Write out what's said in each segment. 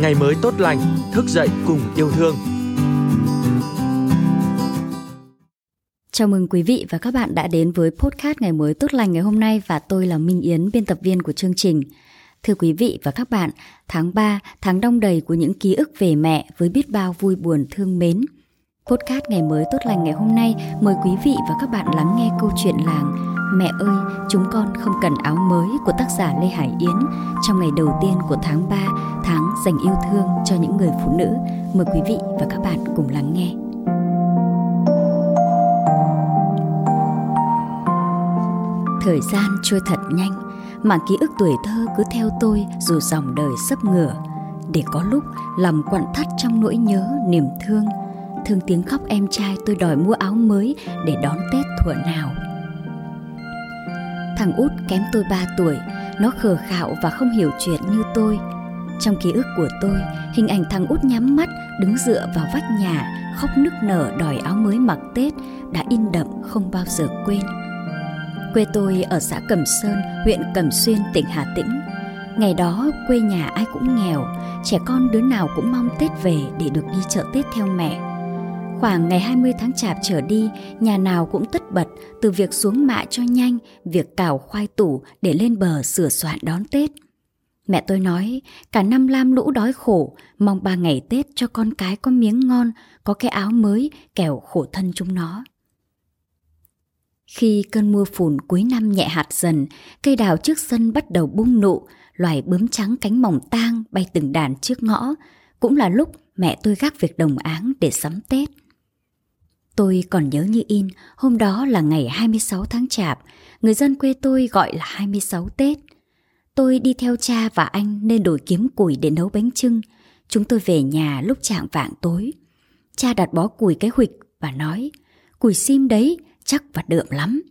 ngày mới tốt lành, thức dậy cùng yêu thương. Chào mừng quý vị và các bạn đã đến với podcast Ngày mới tốt lành ngày hôm nay và tôi là Minh Yến, biên tập viên của chương trình. Thưa quý vị và các bạn, tháng 3, tháng đông đầy của những ký ức về mẹ với biết bao vui buồn thương mến. Podcast Ngày mới tốt lành ngày hôm nay mời quý vị và các bạn lắng nghe câu chuyện làng Mẹ ơi, chúng con không cần áo mới của tác giả Lê Hải Yến trong ngày đầu tiên của tháng 3, tháng dành yêu thương cho những người phụ nữ. Mời quý vị và các bạn cùng lắng nghe. Thời gian trôi thật nhanh, mà ký ức tuổi thơ cứ theo tôi dù dòng đời sấp ngửa. Để có lúc lòng quặn thắt trong nỗi nhớ, niềm thương. Thương tiếng khóc em trai tôi đòi mua áo mới để đón Tết thuở nào. Thằng út kém tôi 3 tuổi, nó khờ khạo và không hiểu chuyện như tôi. Trong ký ức của tôi, hình ảnh thằng út nhắm mắt đứng dựa vào vách nhà, khóc nức nở đòi áo mới mặc Tết đã in đậm không bao giờ quên. Quê tôi ở xã Cẩm Sơn, huyện Cẩm Xuyên, tỉnh Hà Tĩnh. Ngày đó quê nhà ai cũng nghèo, trẻ con đứa nào cũng mong Tết về để được đi chợ Tết theo mẹ. Khoảng ngày 20 tháng chạp trở đi, nhà nào cũng tất bật từ việc xuống mạ cho nhanh, việc cào khoai tủ để lên bờ sửa soạn đón Tết. Mẹ tôi nói, cả năm lam lũ đói khổ, mong ba ngày Tết cho con cái có miếng ngon, có cái áo mới, kẻo khổ thân chúng nó. Khi cơn mưa phùn cuối năm nhẹ hạt dần, cây đào trước sân bắt đầu bung nụ, loài bướm trắng cánh mỏng tang bay từng đàn trước ngõ. Cũng là lúc mẹ tôi gác việc đồng áng để sắm Tết. Tôi còn nhớ như in, hôm đó là ngày 26 tháng Chạp, người dân quê tôi gọi là 26 Tết. Tôi đi theo cha và anh nên đổi kiếm củi để nấu bánh trưng. Chúng tôi về nhà lúc trạng vạng tối. Cha đặt bó củi cái huịch và nói, củi sim đấy, chắc và đượm lắm.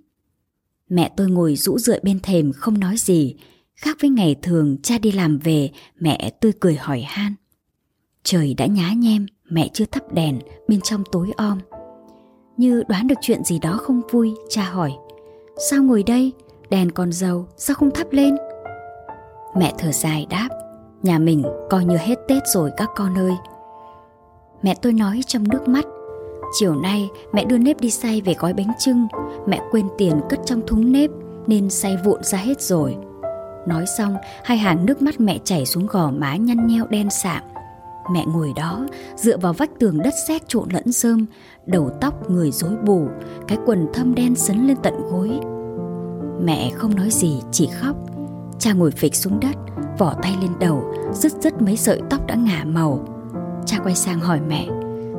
Mẹ tôi ngồi rũ rượi bên thềm không nói gì, khác với ngày thường cha đi làm về, mẹ tươi cười hỏi han. Trời đã nhá nhem, mẹ chưa thắp đèn, bên trong tối om. Như đoán được chuyện gì đó không vui, cha hỏi. Sao ngồi đây, đèn còn dầu, sao không thắp lên? Mẹ thở dài đáp Nhà mình coi như hết Tết rồi các con ơi. Mẹ tôi nói trong nước mắt Chiều nay mẹ đưa nếp đi xay về gói bánh trưng Mẹ quên tiền cất trong thúng nếp Nên xay vụn ra hết rồi. Nói xong hai hàng nước mắt mẹ chảy xuống gò má nhăn nheo đen sạm. Mẹ ngồi đó, dựa vào vách tường đất sét trộn lẫn rơm, đầu tóc người rối bù, cái quần thâm đen sấn lên tận gối. Mẹ không nói gì, chỉ khóc. Cha ngồi phịch xuống đất, vỏ tay lên đầu, rứt rứt mấy sợi tóc đã ngả màu. Cha quay sang hỏi mẹ,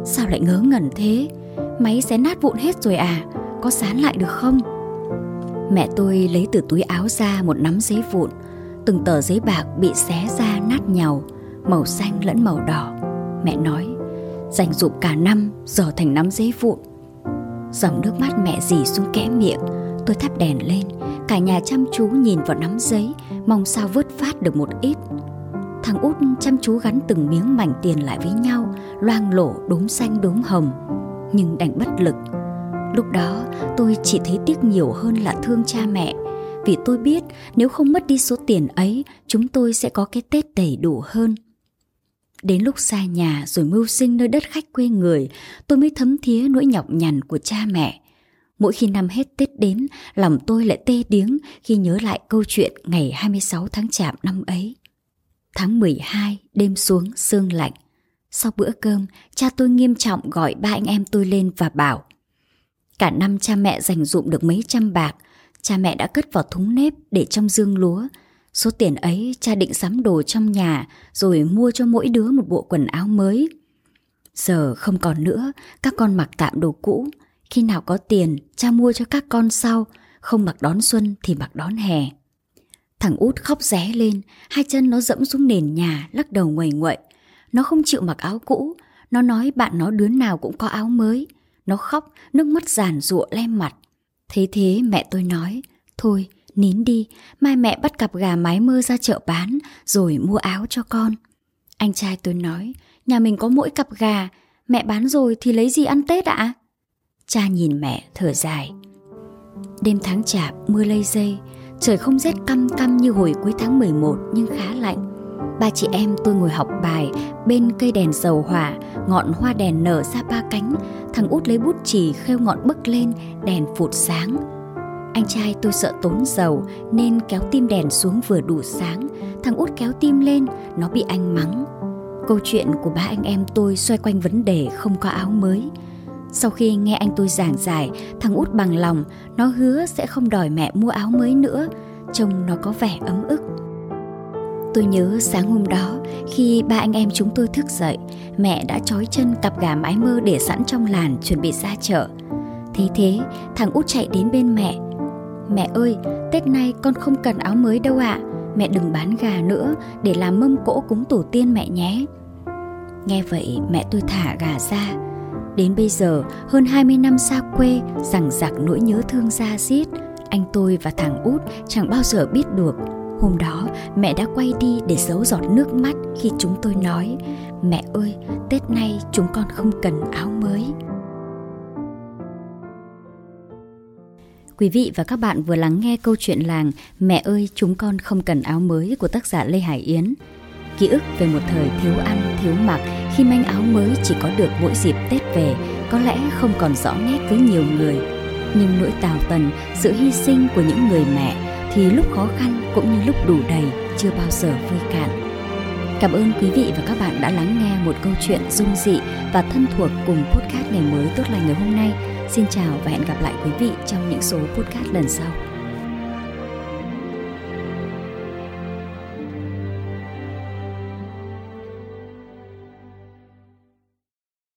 sao lại ngớ ngẩn thế? Máy xé nát vụn hết rồi à, có sán lại được không? Mẹ tôi lấy từ túi áo ra một nắm giấy vụn, từng tờ giấy bạc bị xé ra nát nhàu màu xanh lẫn màu đỏ. Mẹ nói, dành dụm cả năm giờ thành nắm giấy vụn. Dòng nước mắt mẹ dì xuống kẽ miệng, tôi thắp đèn lên, cả nhà chăm chú nhìn vào nắm giấy, mong sao vớt phát được một ít. Thằng út chăm chú gắn từng miếng mảnh tiền lại với nhau, loang lổ đốm xanh đốm hồng, nhưng đành bất lực. Lúc đó tôi chỉ thấy tiếc nhiều hơn là thương cha mẹ vì tôi biết nếu không mất đi số tiền ấy chúng tôi sẽ có cái tết đầy đủ hơn Đến lúc xa nhà rồi mưu sinh nơi đất khách quê người, tôi mới thấm thía nỗi nhọc nhằn của cha mẹ. Mỗi khi năm hết Tết đến, lòng tôi lại tê điếng khi nhớ lại câu chuyện ngày 26 tháng chạm năm ấy. Tháng 12, đêm xuống, sương lạnh. Sau bữa cơm, cha tôi nghiêm trọng gọi ba anh em tôi lên và bảo Cả năm cha mẹ dành dụm được mấy trăm bạc, cha mẹ đã cất vào thúng nếp để trong dương lúa, Số tiền ấy cha định sắm đồ trong nhà rồi mua cho mỗi đứa một bộ quần áo mới. Giờ không còn nữa, các con mặc tạm đồ cũ. Khi nào có tiền, cha mua cho các con sau, không mặc đón xuân thì mặc đón hè. Thằng út khóc ré lên, hai chân nó dẫm xuống nền nhà, lắc đầu nguầy nguậy. Nó không chịu mặc áo cũ, nó nói bạn nó đứa nào cũng có áo mới. Nó khóc, nước mắt giàn rụa lem mặt. Thế thế mẹ tôi nói, thôi nín đi, mai mẹ bắt cặp gà mái mơ ra chợ bán rồi mua áo cho con. Anh trai tôi nói, nhà mình có mỗi cặp gà, mẹ bán rồi thì lấy gì ăn Tết ạ? Cha nhìn mẹ thở dài. Đêm tháng chạp mưa lây dây, trời không rét căm căm như hồi cuối tháng 11 nhưng khá lạnh. ba chị em tôi ngồi học bài bên cây đèn dầu hỏa, ngọn hoa đèn nở ra ba cánh, thằng út lấy bút chì khêu ngọn bức lên, đèn phụt sáng. Anh trai tôi sợ tốn dầu nên kéo tim đèn xuống vừa đủ sáng, thằng út kéo tim lên, nó bị anh mắng. Câu chuyện của ba anh em tôi xoay quanh vấn đề không có áo mới. Sau khi nghe anh tôi giảng giải, thằng út bằng lòng, nó hứa sẽ không đòi mẹ mua áo mới nữa, trông nó có vẻ ấm ức. Tôi nhớ sáng hôm đó, khi ba anh em chúng tôi thức dậy, mẹ đã trói chân cặp gà mái mơ để sẵn trong làn chuẩn bị ra chợ. Thế thế, thằng út chạy đến bên mẹ. Mẹ ơi, Tết nay con không cần áo mới đâu ạ. À. Mẹ đừng bán gà nữa để làm mâm cỗ cúng tổ tiên mẹ nhé. Nghe vậy mẹ tôi thả gà ra. Đến bây giờ, hơn 20 năm xa quê, rằng giặc nỗi nhớ thương ra giết, anh tôi và thằng út chẳng bao giờ biết được Hôm đó mẹ đã quay đi để giấu giọt nước mắt khi chúng tôi nói Mẹ ơi, Tết nay chúng con không cần áo mới Quý vị và các bạn vừa lắng nghe câu chuyện làng Mẹ ơi chúng con không cần áo mới của tác giả Lê Hải Yến Ký ức về một thời thiếu ăn, thiếu mặc khi manh áo mới chỉ có được mỗi dịp Tết về có lẽ không còn rõ nét với nhiều người Nhưng nỗi tào tần, sự hy sinh của những người mẹ thì lúc khó khăn cũng như lúc đủ đầy chưa bao giờ vơi cạn. Cảm ơn quý vị và các bạn đã lắng nghe một câu chuyện dung dị và thân thuộc cùng podcast ngày mới tốt lành ngày hôm nay. Xin chào và hẹn gặp lại quý vị trong những số podcast lần sau.